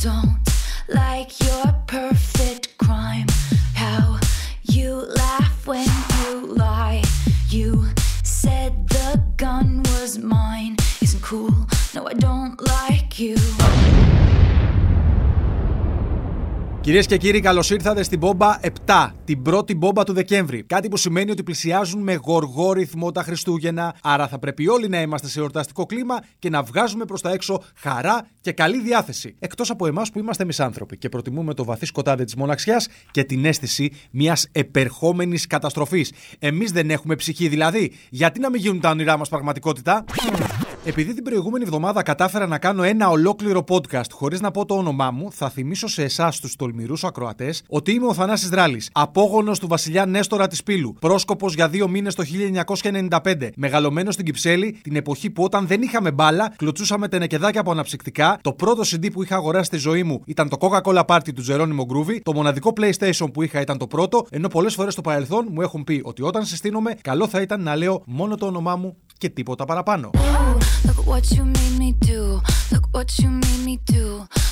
Don't like your perfect Κυρίες και κύριοι, καλώς ήρθατε στην μπόμπα 7, την πρώτη μπόμπα του Δεκέμβρη. Κάτι που σημαίνει ότι πλησιάζουν με γοργό ρυθμό τα Χριστούγεννα, άρα θα πρέπει όλοι να είμαστε σε εορταστικό κλίμα και να βγάζουμε προς τα έξω χαρά και καλή διάθεση. Εκτός από εμάς που είμαστε μισάνθρωποι και προτιμούμε το βαθύ σκοτάδι της μοναξιάς και την αίσθηση μιας επερχόμενης καταστροφής. Εμείς δεν έχουμε ψυχή δηλαδή. Γιατί να μην γίνουν τα όνειρά μας πραγματικότητα; Επειδή την προηγούμενη εβδομάδα κατάφερα να κάνω ένα ολόκληρο podcast χωρίς να πω το όνομά μου, θα θυμίσω σε εσάς τους τολμηρούς ακροατές ότι είμαι ο Θανάσης Δράλης, απόγονος του βασιλιά Νέστορα της Πύλου, πρόσκοπος για δύο μήνες το 1995, μεγαλωμένος στην Κυψέλη, την εποχή που όταν δεν είχαμε μπάλα, κλωτσούσαμε τενεκεδάκια από αναψυκτικά. Το πρώτο CD που είχα αγοράσει στη ζωή μου ήταν το Coca-Cola Party του Τζερόνιμο Groovy, το μοναδικό PlayStation που είχα ήταν το πρώτο, ενώ πολλές φορές στο παρελθόν μου έχουν πει ότι όταν συστήνομαι, καλό θα ήταν να λέω μόνο το όνομά μου και τίποτα παραπάνω. What you made me do. Look what you made me do.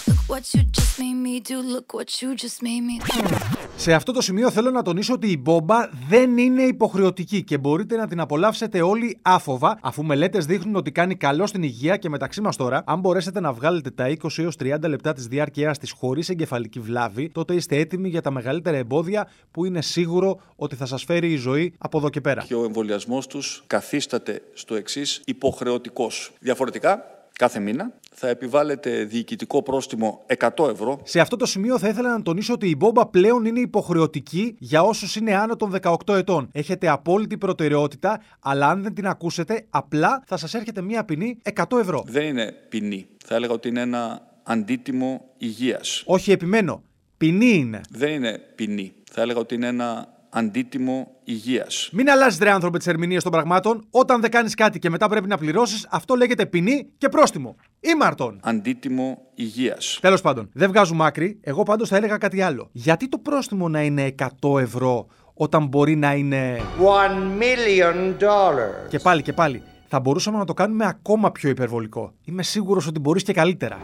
Look what you just made me do. Look what you just made me do. Σε αυτό το σημείο θέλω να τονίσω ότι η μπόμπα δεν είναι υποχρεωτική και μπορείτε να την απολαύσετε όλοι άφοβα, αφού μελέτες δείχνουν ότι κάνει καλό στην υγεία και μεταξύ μας τώρα, αν μπορέσετε να βγάλετε τα 20 έως 30 λεπτά της διάρκεια της χωρίς εγκεφαλική βλάβη, τότε είστε έτοιμοι για τα μεγαλύτερα εμπόδια που είναι σίγουρο ότι θα σας φέρει η ζωή από εδώ και πέρα. και ο εμβολιασμός τους καθίσταται στο εξής υποχρεωτικός. Διαφορετικά, κάθε μήνα θα επιβάλλεται διοικητικό πρόστιμο 100 ευρώ. Σε αυτό το σημείο θα ήθελα να τονίσω ότι η μπόμπα πλέον είναι υποχρεωτική για όσους είναι άνω των 18 ετών. Έχετε απόλυτη προτεραιότητα, αλλά αν δεν την ακούσετε, απλά θα σας έρχεται μία ποινή 100 ευρώ. Δεν είναι ποινή. Θα έλεγα ότι είναι ένα αντίτιμο υγείας. Όχι, επιμένω. Ποινή είναι. Δεν είναι ποινή. Θα έλεγα ότι είναι ένα αντίτιμο υγείας. Μην αλλάζεις ρε άνθρωπε τις ερμηνείες των πραγμάτων. Όταν δεν κάνεις κάτι και μετά πρέπει να πληρώσεις, αυτό λέγεται ποινή και πρόστιμο. Ήμαρτον. Αντίτιμο υγείας. Τέλος πάντων, δεν βγάζουμε άκρη. Εγώ πάντως θα έλεγα κάτι άλλο. Γιατί το πρόστιμο να είναι 100 ευρώ όταν μπορεί να είναι. One million dollars. Και πάλι και πάλι. Θα μπορούσαμε να το κάνουμε ακόμα πιο υπερβολικό. Είμαι σίγουρος ότι μπορείς και καλύτερα.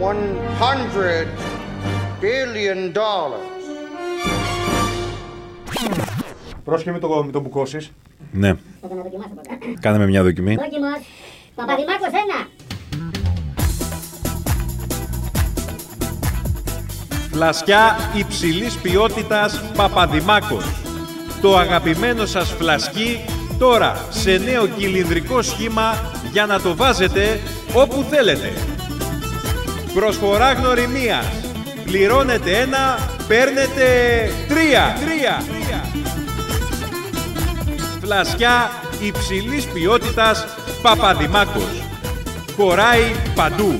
One hundred billion dollars. Πρόσχε με το, με το μπουκώσει. Ναι. Κάνε με μια δοκιμή. Δόκιμος. Παπαδημάκος ένα. Φλασιά υψηλής ποιότητας Παπαδημάκος. Το αγαπημένο σας φλασκί τώρα σε νέο κυλινδρικό σχήμα για να το βάζετε όπου θέλετε. Προσφορά γνωριμίας. Πληρώνετε ένα, παίρνετε τρία. τρία. Φλασιά υψηλής ποιότητας Παπαδημάκος. Χωράει παντού.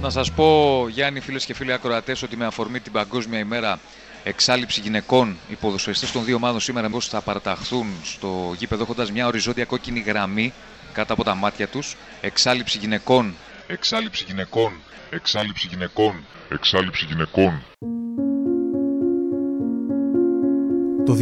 Να σας πω, Γιάννη, φίλες και φίλοι ακροατές, ότι με αφορμή την Παγκόσμια ημέρα εξάλληψη γυναικών, οι ποδοσφαιριστές των δύο ομάδων σήμερα μήπως θα παραταχθούν στο γήπεδο έχοντας μια οριζόντια κόκκινη γραμμή κάτω από τα μάτια τους. Εξάλληψη γυναικών Εξάλληψη γυναικών. Εξάλληψη γυναικών. Εξάλληψη γυναικών. Το 2021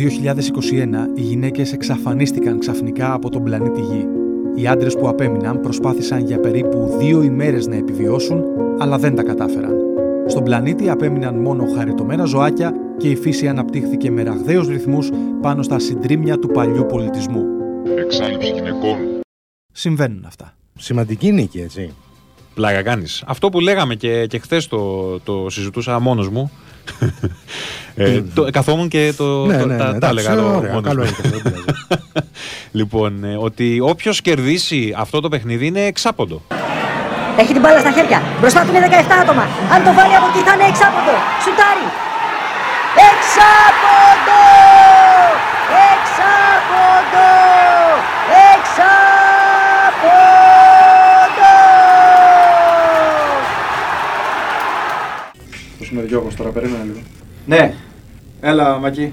οι γυναίκες εξαφανίστηκαν ξαφνικά από τον πλανήτη Γη. Οι άντρες που απέμειναν προσπάθησαν για περίπου δύο ημέρες να επιβιώσουν, αλλά δεν τα κατάφεραν. Στον πλανήτη απέμειναν μόνο χαριτωμένα ζωάκια και η φύση αναπτύχθηκε με ραγδαίους ρυθμούς πάνω στα συντρίμμια του παλιού πολιτισμού. Εξάλληψη γυναικών. Συμβαίνουν αυτά. Σημαντική νίκη, έτσι. Πλάκα κάνεις. Αυτό που λέγαμε και, και χθες το, το συζητούσα μόνος μου. Ε, το, καθόμουν και το, Ναι, το- ναι, τα, ναι, τα εντάξει, έλεγα εδώ ωραία, μόνος καλό μου. είναι και αυτό, δεν πειράζει. λοιπόν, ε, ότι όποιος κερδίσει αυτό το παιχνίδι είναι εξάποντο. Έχει την μπάλα στα χέρια. Μπροστά του είναι 17 άτομα. Αν το βάλει από εκεί θα είναι εξάποντο. Σουτάρι. Εξάποντο! Εξάποντο! Εξάποντο! Πώς είμαι Γιώργος τώρα, περίμενα λίγο. Ναι, έλα Μακή.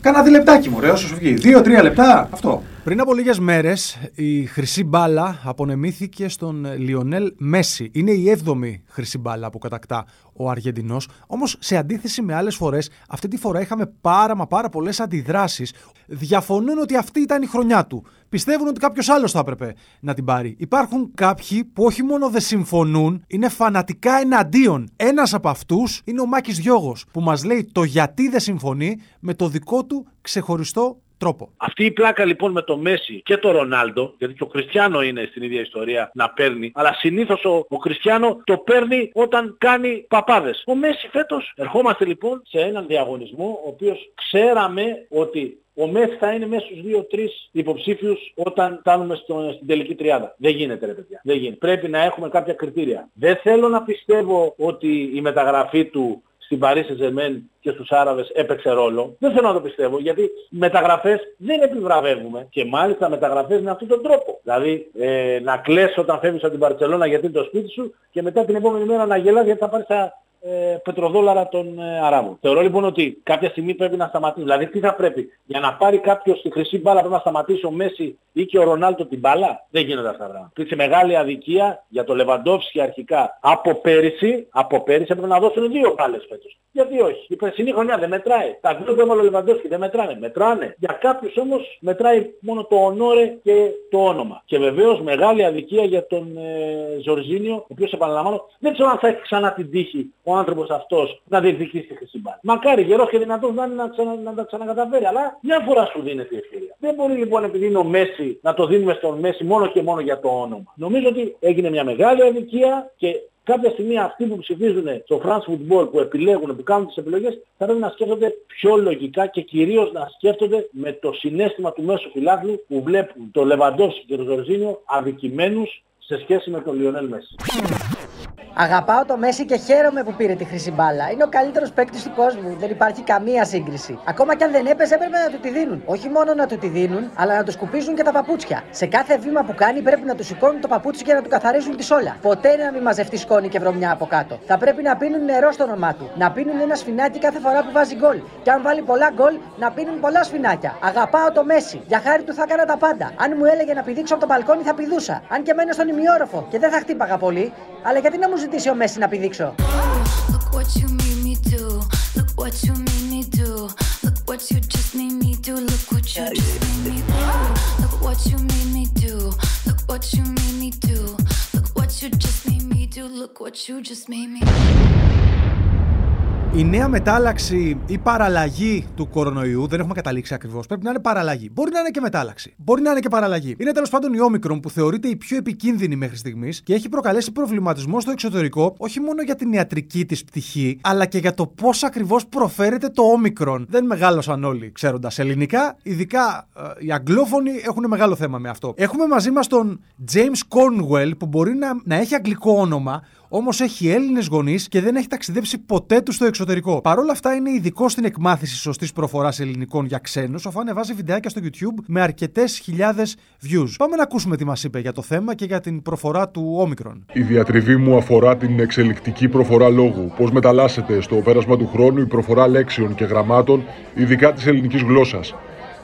Κάνα δι λεπτάκι μου, ρε, όσο σου βγει. Δύο-τρία λεπτά, αυτό. Πριν από λίγες μέρες, η χρυσή μπάλα απονεμήθηκε στον Λιονέλ Μέση. Είναι η 7η χρυσή μπάλα που κατακτά ο Αργεντινός. Όμως, σε αντίθεση με άλλες φορές, αυτή τη φορά είχαμε πάρα μα πάρα πολλές αντιδράσεις. Διαφωνούν ότι αυτή ήταν η χρονιά του. Πιστεύουν ότι κάποιος άλλος θα έπρεπε να την πάρει. Υπάρχουν κάποιοι που όχι μόνο δεν συμφωνούν, είναι φανατικά εναντίον. Ένας από αυτούς είναι ο Μάκης Διώγο, που μας λέει το γιατί δεν συμφωνεί με το δικό του ξεχωριστό τρόπο. Αυτή η πλάκα λοιπόν με το Μέση και το Ρονάλντο, γιατί και ο Κριστιανό είναι στην ίδια ιστορία να παίρνει, αλλά συνήθως ο, ο Κριστιανό το παίρνει όταν κάνει παπάδες. Ο Μέση φέτος ερχόμαστε λοιπόν σε έναν διαγωνισμό ο οποίος ξέραμε ότι ο Μέση θα είναι μέσα στους 2-3 υποψήφιους όταν φτάνουμε στο, στην τελική τριάδα. Δεν γίνεται ρε παιδιά. Δεν γίνεται. Πρέπει να έχουμε κάποια κριτήρια. Δεν θέλω να πιστεύω ότι η μεταγραφή του στην Παρίσι Ζεμέν και στους Άραβες έπαιξε ρόλο. Δεν θέλω να το πιστεύω γιατί οι μεταγραφές δεν επιβραβεύουμε και μάλιστα μεταγραφές με αυτόν τον τρόπο. Δηλαδή ε, να κλαις όταν φεύγεις από την Παρσελώνα γιατί είναι το σπίτι σου και μετά την επόμενη μέρα να γελάς γιατί θα πάρεις τα ε, πετροδόλαρα των ε, Αράβων. Θεωρώ λοιπόν ότι κάποια στιγμή πρέπει να σταματήσει. Δηλαδή τι θα πρέπει, για να πάρει κάποιος τη χρυσή μπάλα πρέπει να σταματήσει ο Μέση ή και ο Ρονάλτο την μπάλα; Δεν γίνονται αυτά τα πράγματα. Υπήρξε μεγάλη αδικία για το Λεβαντόφσκι αρχικά. Από πέρυσι, από πέρυσι έπρεπε να δώσουν δύο μπάλες φέτος. Γιατί όχι; Η περσινή χρονιά δεν μετράει. Τα δύο που έβαλε ο Λεβαντόφσκι δεν μετράνε. Μετράνε. Για κάποιους όμως μετράει μόνο το ονόρε και το όνομα. Και βεβαίως μεγάλη αδικία για τον ε, Ζορζίνιο, ο οποίος επαναλαμβάνω δεν ξέρω αν θα έχει ξανά την τύχη ο άνθρωπος αυτός να διεκδικήσει τη χρυσή μπάλα. Μακάρι γερός και δυνατός να είναι να, ξανα, να τα ξανακαταφέρει, αλλά μια φορά σου δίνεται η ευκαιρία. Δεν μπορεί λοιπόν επειδή είναι ο Μέση να το δίνουμε στον Μέση μόνο και μόνο για το όνομα. Νομίζω ότι έγινε μια μεγάλη αδικία και κάποια στιγμή αυτοί που ψηφίζουν στο France Football που επιλέγουν, που κάνουν τις επιλογές, θα πρέπει να σκέφτονται πιο λογικά και κυρίως να σκέφτονται με το συνέστημα του μέσου φιλάθλου που βλέπουν το Λεβαντόφσκι και το Ζορζίνιο αδικημένους σε σχέση με τον Λιονέλ Μέση. Αγαπάω το Μέση και χαίρομαι που πήρε τη χρυσή μπάλα. Είναι ο καλύτερος παίκτης του κόσμου. Δεν υπάρχει καμία σύγκριση. Ακόμα και αν δεν έπαιζε, έπρεπε να του τη δίνουν. Όχι μόνο να του τη δίνουν, αλλά να του σκουπίζουν και τα παπούτσια. Σε κάθε βήμα που κάνει πρέπει να του σηκώνουν το παπούτσι και να του καθαρίζουν τη σόλα. Ποτέ να μην μαζευτεί σκόνη και βρωμιά από κάτω. Θα πρέπει να πίνουν νερό στο όνομά του. Να πίνουν ένα σφινάκι κάθε φορά που βάζει γκολ. Και αν βάλει πολλά γκολ, να πίνουν πολλά σφινάκια. Αγαπάω το Μέση. Για χάρη του θα έκανα τα πάντα. Αν μου έλεγε να πηδήξω από το μπαλκόνι θα πηδούσα. Αν και μένω στον ημιόροφο και δεν θα χτύπαγα πολύ. Αλλά γιατί να μου ζητήσει ο Μέση να πηδήξω. Look what you made me do. Look what you made me do. Look what you just made me Η νέα μετάλλαξη ή παραλλαγή του κορονοϊού, δεν έχουμε καταλήξει ακριβώς. Πρέπει να είναι παραλλαγή. Μπορεί να είναι και μετάλλαξη. Μπορεί να είναι και παραλλαγή. Είναι τέλος πάντων η Omicron που θεωρείται η πιο επικίνδυνη μέχρι στιγμής και έχει προκαλέσει προβληματισμό στο εξωτερικό, όχι μόνο για την ιατρική της πτυχή, αλλά και για το πώς ακριβώς προφέρεται το Omicron. Δεν μεγάλωσαν όλοι ξέροντας ελληνικά, ειδικά ε, οι αγγλόφωνοι έχουν μεγάλο θέμα με αυτό. Έχουμε μαζί μας τον James Cornwell που μπορεί να, να έχει αγγλικό όνομα, Όμως έχει Έλληνες γονείς και δεν έχει ταξιδέψει ποτέ τους στο εξωτερικό. Παρ' όλα αυτά είναι ειδικό στην εκμάθηση σωστής προφοράς ελληνικών για ξένους, αφού ανεβάζει βιντεάκια στο YouTube με αρκετές χιλιάδες views. Πάμε να ακούσουμε τι μας είπε για το θέμα και για την προφορά του Omicron. Η διατριβή μου αφορά την εξελικτική προφορά λόγου. Πώς μεταλλάσσεται στο πέρασμα του χρόνου η προφορά λέξεων και γραμμάτων, ειδικά της ελληνικής γλώσσας.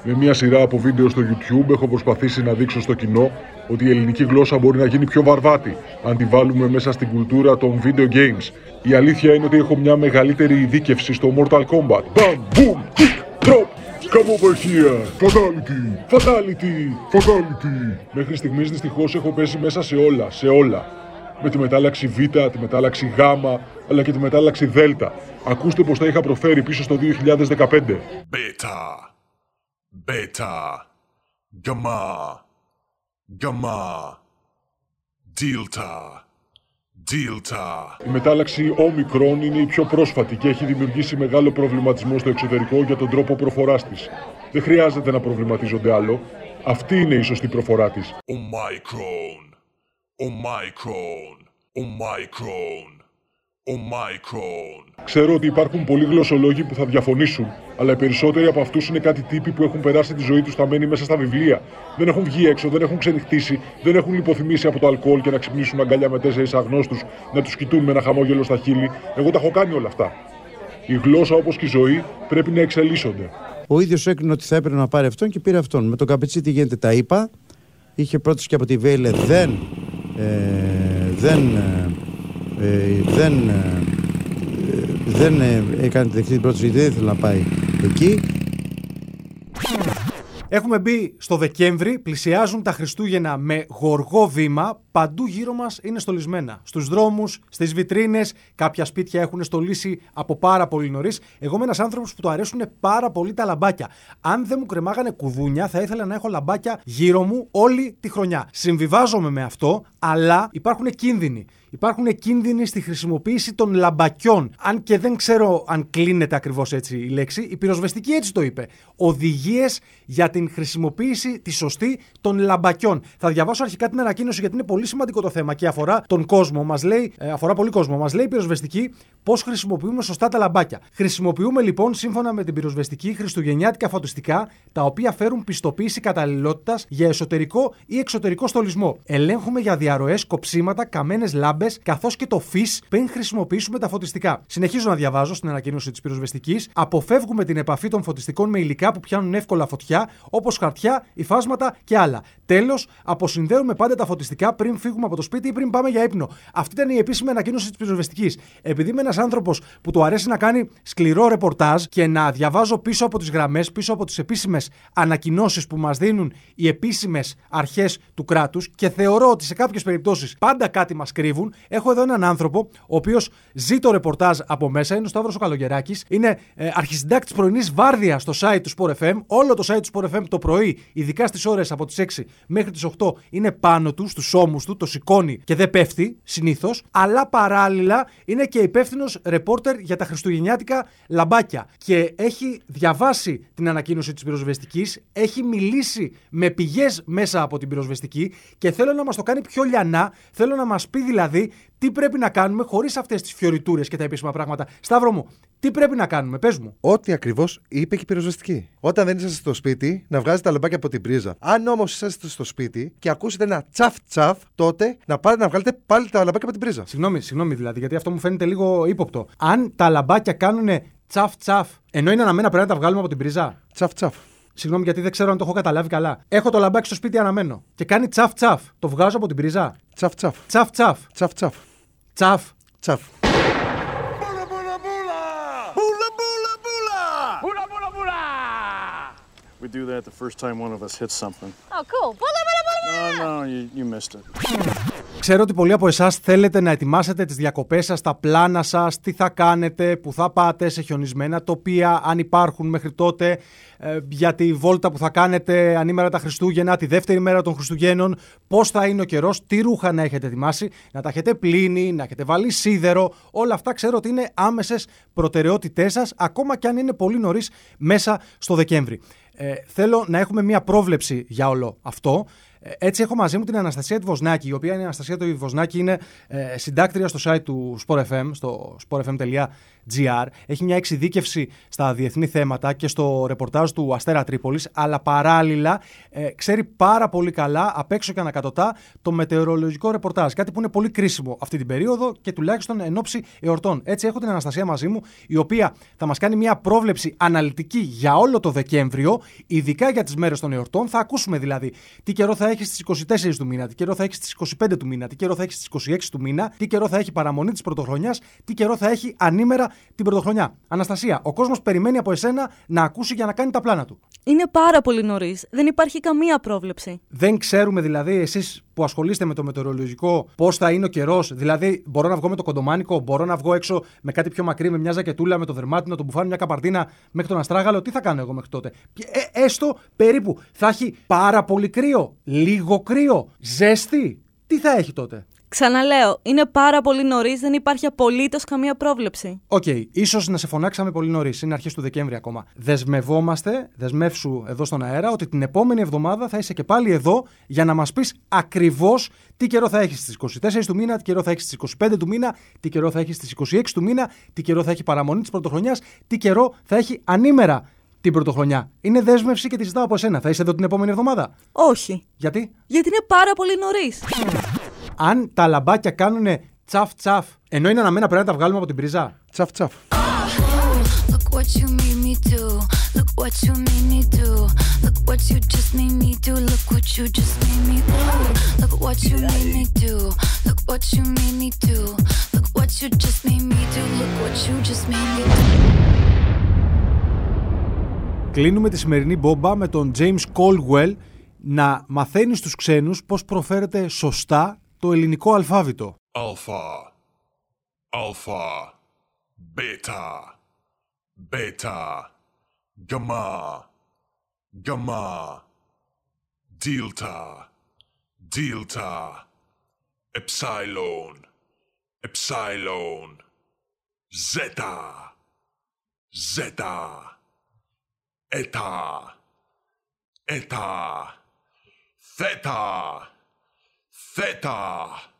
Με μια σειρά από βίντεο στο YouTube έχω προσπαθήσει να δείξω στο κοινό ότι η ελληνική γλώσσα μπορεί να γίνει πιο βαρβάτη αν τη βάλουμε μέσα στην κουλτούρα των video games. Η αλήθεια είναι ότι έχω μια μεγαλύτερη ειδίκευση στο Mortal Kombat. Bam, boom, kick, drop, come over here, fatality, fatality, fatality. Μέχρι στιγμής δυστυχώς έχω πέσει μέσα σε όλα, σε όλα. Με τη μετάλλαξη Β, τη μετάλλαξη Γ, αλλά και τη μετάλλαξη Δ. Ακούστε πως τα είχα προφέρει πίσω στο 2015. Beta. Beta. Gamma. Gamma. Delta. Delta. Η μετάλλαξη Omicron είναι η πιο πρόσφατη και έχει δημιουργήσει μεγάλο προβληματισμό στο εξωτερικό για τον τρόπο προφοράς της. Δεν χρειάζεται να προβληματίζονται άλλο. Αυτή είναι η σωστή προφορά της. Omicron. Omicron. Omicron. Omicron. Ξέρω ότι υπάρχουν πολλοί γλωσσολόγοι που θα διαφωνήσουν, αλλά οι περισσότεροι από αυτούς είναι κάτι τύποι που έχουν περάσει τη ζωή τους σταμένοι μέσα στα βιβλία. Δεν έχουν βγει έξω, δεν έχουν ξενυχτήσει, δεν έχουν λιποθυμήσει από το αλκοόλ και να ξυπνήσουν αγκαλιά με τέσσερις αγνώστους, να τους κοιτούν με ένα χαμόγελο στα χείλη. Εγώ τα έχω κάνει όλα αυτά. Η γλώσσα όπως και η ζωή πρέπει να εξελίσσονται. Ο ίδιος έκρινε ότι θα έπρεπε να πάρει αυτόν και πήρε αυτόν. Με τον Καπετσί τι γίνεται, τα είπα. Είχε πρόταση και από τη Βέιλε, δεν. Ε, δεν. Ε, ε, δεν. ε, δεν ε, έκανε τη δεκτή την πρόταση γιατί δεν ήθελε να πάει εκεί. Έχουμε μπει στο Δεκέμβρη, πλησιάζουν τα Χριστούγεννα με γοργό βήμα. Παντού γύρω μας είναι στολισμένα. Στους δρόμους, στις βιτρίνες, κάποια σπίτια έχουν στολίσει από πάρα πολύ νωρίς. Εγώ είμαι ένας άνθρωπος που του αρέσουν πάρα πολύ τα λαμπάκια. Αν δεν μου κρεμάγανε κουδούνια, θα ήθελα να έχω λαμπάκια γύρω μου όλη τη χρονιά. Συμβιβάζομαι με αυτό, αλλά υπάρχουν κίνδυνοι. Υπάρχουν κίνδυνοι στη χρησιμοποίηση των λαμπακιών. Αν και δεν ξέρω αν κλείνεται ακριβώς έτσι η λέξη, η πυροσβεστική έτσι το είπε. Οδηγίες για την χρησιμοποίηση τη σωστή των λαμπακιών. Θα διαβάσω αρχικά την ανακοίνωση γιατί είναι πολύ σημαντικό το θέμα και αφορά τον κόσμο. Μας λέει, ε, αφορά πολύ κόσμο. Μας λέει η πυροσβεστική πώς χρησιμοποιούμε σωστά τα λαμπάκια. Χρησιμοποιούμε λοιπόν σύμφωνα με την πυροσβεστική χριστουγεννιάτικα φωτιστικά τα οποία φέρουν πιστοποίηση καταλληλότητας για εσωτερικό ή εξωτερικό στολισμό. Ελέγχουμε για διαρροές, κοψίματα, καμένες λάμπες καθώς και το φυς πριν χρησιμοποιήσουμε τα φωτιστικά. Συνεχίζω να διαβάζω στην ανακοίνωση της πυροσβεστικής. Αποφεύγουμε την επαφή των φωτιστικών με υλικά που πιάνουν εύκολα φωτιά, όπως χαρτιά, υφάσματα και άλλα. Τέλος, αποσυνδέουμε πάντα τα φωτιστικά πριν φύγουμε από το σπίτι ή πριν πάμε για ύπνο. Αυτή ήταν η επίσημη ανακοίνωση της πυροσβεστικής. Επειδή είμαι ένας άνθρωπος που του αρέσει να κάνει σκληρό ρεπορτάζ και να διαβάζω πίσω από τις γραμμές, πίσω από τις επίσημες ανακοινώσεις που μας δίνουν οι επίσημες αρχές του κράτους και θεωρώ ότι σε κάποιες περιπτώσεις πάντα κάτι μας κρύβουν, έχω εδώ έναν άνθρωπο ο οποίος ζει το ρεπορτάζ από μέσα. Είναι ο Σταύρος ο Καλογεράκης. Είναι ε, αρχισυντάκτης πρωινής βάρδια στο site του Sport FM. Όλο το site του Sport FM το πρωί, ειδικά στις ώρες από τις 6 μέχρι τις 8, είναι πάνω του, στους ώμους του, το σηκώνει και δεν πέφτει συνήθως. Αλλά παράλληλα είναι και υπεύθυνος ρεπόρτερ για τα χριστουγεννιάτικα λαμπάκια. Και έχει διαβάσει την ανακοίνωση της πυροσβεστικής, έχει μιλήσει με πηγές μέσα από την πυροσβεστική και θέλω να μας το κάνει πιο λιανά. Θέλω να μας πει δηλαδή τι πρέπει να κάνουμε χωρίς αυτές τις φιωριτούρες και τα επίσημα πράγματα. Σταύρο μου, τι πρέπει να κάνουμε, πες μου. Ό,τι ακριβώς είπε και η πυροσβεστική. Όταν δεν είσαστε στο σπίτι, να βγάζετε τα λαμπάκια από την πρίζα. Αν όμως είσαστε στο σπίτι και ακούσετε ένα τσαφ τσαφ, τότε να πάρετε να βγάλετε πάλι τα λαμπάκια από την πρίζα. Συγγνώμη, συγγνώμη δηλαδή, γιατί αυτό μου φαίνεται λίγο ύποπτο. Αν τα λαμπάκια κάνουν τσαφ τσαφ, ενώ είναι αναμένα πρέπει να τα βγάλουμε από την πρίζα; Τσαφ τσαφ. Συγγνώμη, γιατί δεν ξέρω αν το έχω καταλάβει καλά. Έχω το λαμπάκι στο σπίτι αναμένο. Και κάνει τσαφ τσαφ. Το βγάζω από την πρίζα. Τσαφ τσαφ. Τσαφ τσαφ. Τσαφ τσαφ. Τσαφ. Τσαφ. We do that the first time one of us hits something. Oh, cool. Bula, bula, bula, bula. No, no, you, you missed it. Ξέρω ότι πολλοί από εσάς θέλετε να ετοιμάσετε τις διακοπές σας, τα πλάνα σας, τι θα κάνετε, που θα πάτε σε χιονισμένα τοπία, αν υπάρχουν μέχρι τότε, ε, για τη βόλτα που θα κάνετε ανήμερα τα Χριστούγεννα, τη δεύτερη μέρα των Χριστουγέννων, πώς θα είναι ο καιρός, τι ρούχα να έχετε ετοιμάσει, να τα έχετε πλύνει, να έχετε βάλει σίδερο. Όλα αυτά ξέρω ότι είναι άμεσες προτεραιότητές σας, ακόμα και αν είναι πολύ νωρίς μέσα στο Δεκέμβρη. Ε, θέλω να έχουμε μια πρόβλεψη για όλο αυτό. Ε, Έτσι έχω μαζί μου την Αναστασία τη Βοσνάκη, η οποία είναι η Αναστασία του Βοσνάκη, είναι ε, συντάκτρια στο site του Sport FM, στο sportfm.gr. Έχει μια εξειδίκευση στα διεθνή θέματα και στο ρεπορτάζ του Αστέρα Τρίπολης, αλλά παράλληλα ε, ξέρει πάρα πολύ καλά, απ' έξω και ανακατοτά, το μετεωρολογικό ρεπορτάζ. Κάτι που είναι πολύ κρίσιμο αυτή την περίοδο και τουλάχιστον εν ώψη εορτών. Έτσι έχω την Αναστασία μαζί μου, η οποία θα μας κάνει μια πρόβλεψη αναλυτική για όλο το Δεκέμβριο, ειδικά για τις μέρες των εορτών. Θα ακούσουμε δηλαδή τι καιρό θα έχει στις 24 του μήνα, τι καιρό θα έχει στις 25 του μήνα, τι καιρό θα έχει στις 26 του μήνα, τι καιρό θα έχει παραμονή της πρωτοχρονιάς, τι καιρό θα έχει ανήμερα την πρωτοχρονιά. Αναστασία, ο κόσμος περιμένει από εσένα να ακούσει για να κάνει τα πλάνα του. Είναι πάρα πολύ νωρίς. Δεν υπάρχει καμία πρόβλεψη. Δεν ξέρουμε δηλαδή εσείς που ασχολείστε με το μετεωρολογικό πώς θα είναι ο καιρός. Δηλαδή, μπορώ να βγω με το κοντομάνικο, μπορώ να βγω έξω με κάτι πιο μακρύ, με μια ζακετούλα, με το δερμάτινο, το μπουφάνι, μια καπαρτίνα μέχρι τον αστράγαλο. Τι θα κάνω εγώ μέχρι τότε; Ε, έστω περίπου. Θα έχει πάρα πολύ κρύο, λίγο κρύο, ζέστη. Τι θα έχει τότε; Ξαναλέω, είναι πάρα πολύ νωρίς, δεν υπάρχει απολύτως καμία πρόβλεψη. OK, okay, ίσως να σε φωνάξαμε πολύ νωρίς, είναι αρχές του Δεκέμβρη ακόμα. Δεσμευόμαστε, δεσμεύσου εδώ στον αέρα, ότι την επόμενη εβδομάδα θα είσαι και πάλι εδώ για να μας πεις ακριβώς τι καιρό θα έχεις στις 24 του μήνα, τι καιρό θα έχεις στις 25 του μήνα, τι καιρό θα έχεις στις 26 του μήνα, τι καιρό θα έχει παραμονή της πρωτοχρονιάς, τι καιρό θα έχει ανήμερα την πρωτοχρονιά. Είναι δέσμευση και τη ζητάω από εσένα. Θα είσαι εδώ την επόμενη εβδομάδα; Όχι. Γιατί; Γιατί είναι πάρα πολύ νωρίς. Αν τα λαμπάκια κάνουν τσαφ τσαφ, ενώ είναι αναμένα πρέπει να τα βγάλουμε από την πρίζα. Τσαφ τσαφ. what you made me do. Look what you made me do. Look what you just made me do. Look what you just made me do. Look what you made me do. Look what you made me do. Look what you just made me do. Look what you just made me do. Κλείνουμε τη σημερινή μπόμπα με τον James Caldwell να μαθαίνει στους ξένους πώς προφέρεται σωστά το ελληνικό αλφάβητο. Αλφα. Αλφα. Βέτα. Βέτα. Γαμά. Γαμά. Δίλτα. Δίλτα. Εψάιλον. Εψάιλον. Ζέτα. Ζέτα. Ετα. Ετα. Θέτα. Theta.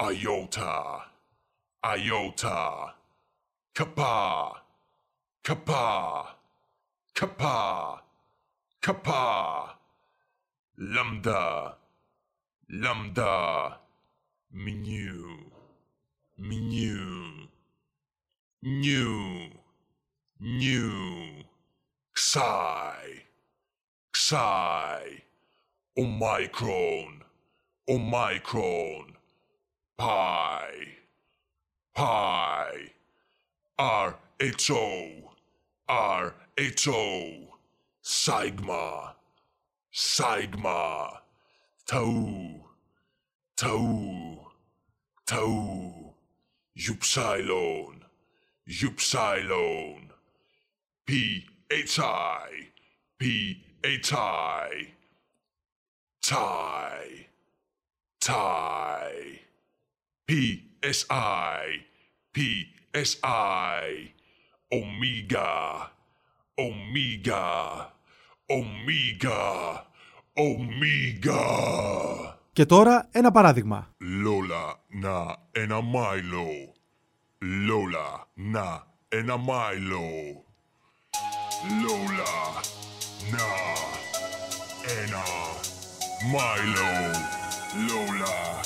Iota. Iota. Kappa. Kappa. Kappa. Kappa. Lambda. Lambda. mu, mu, New. New. Xi. Xi. Omicron. Omicron. Pi. Pi. R-H-O. R-H-O. Sigma. Sigma. Tau. Tau. Tau. Upsilon. Upsilon. P-H-I. P-H-I. Tie. Ποι ει ποι ει ποι ει ποι. Ομίγα. Ομίγα. Ομίγα. Ομίγα. Και τώρα ένα παράδειγμα. Λόλα να ένα μάιλο. Λόλα να ένα μάιλο. Λόλα να ένα μάιλο. Lola,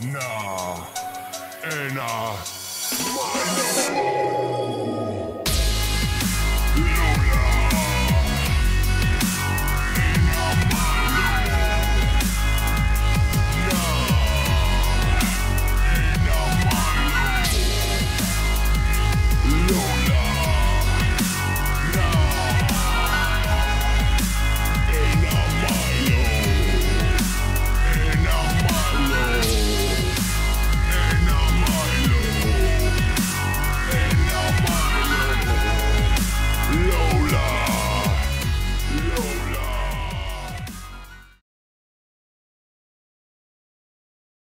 Na, Ena, Milo.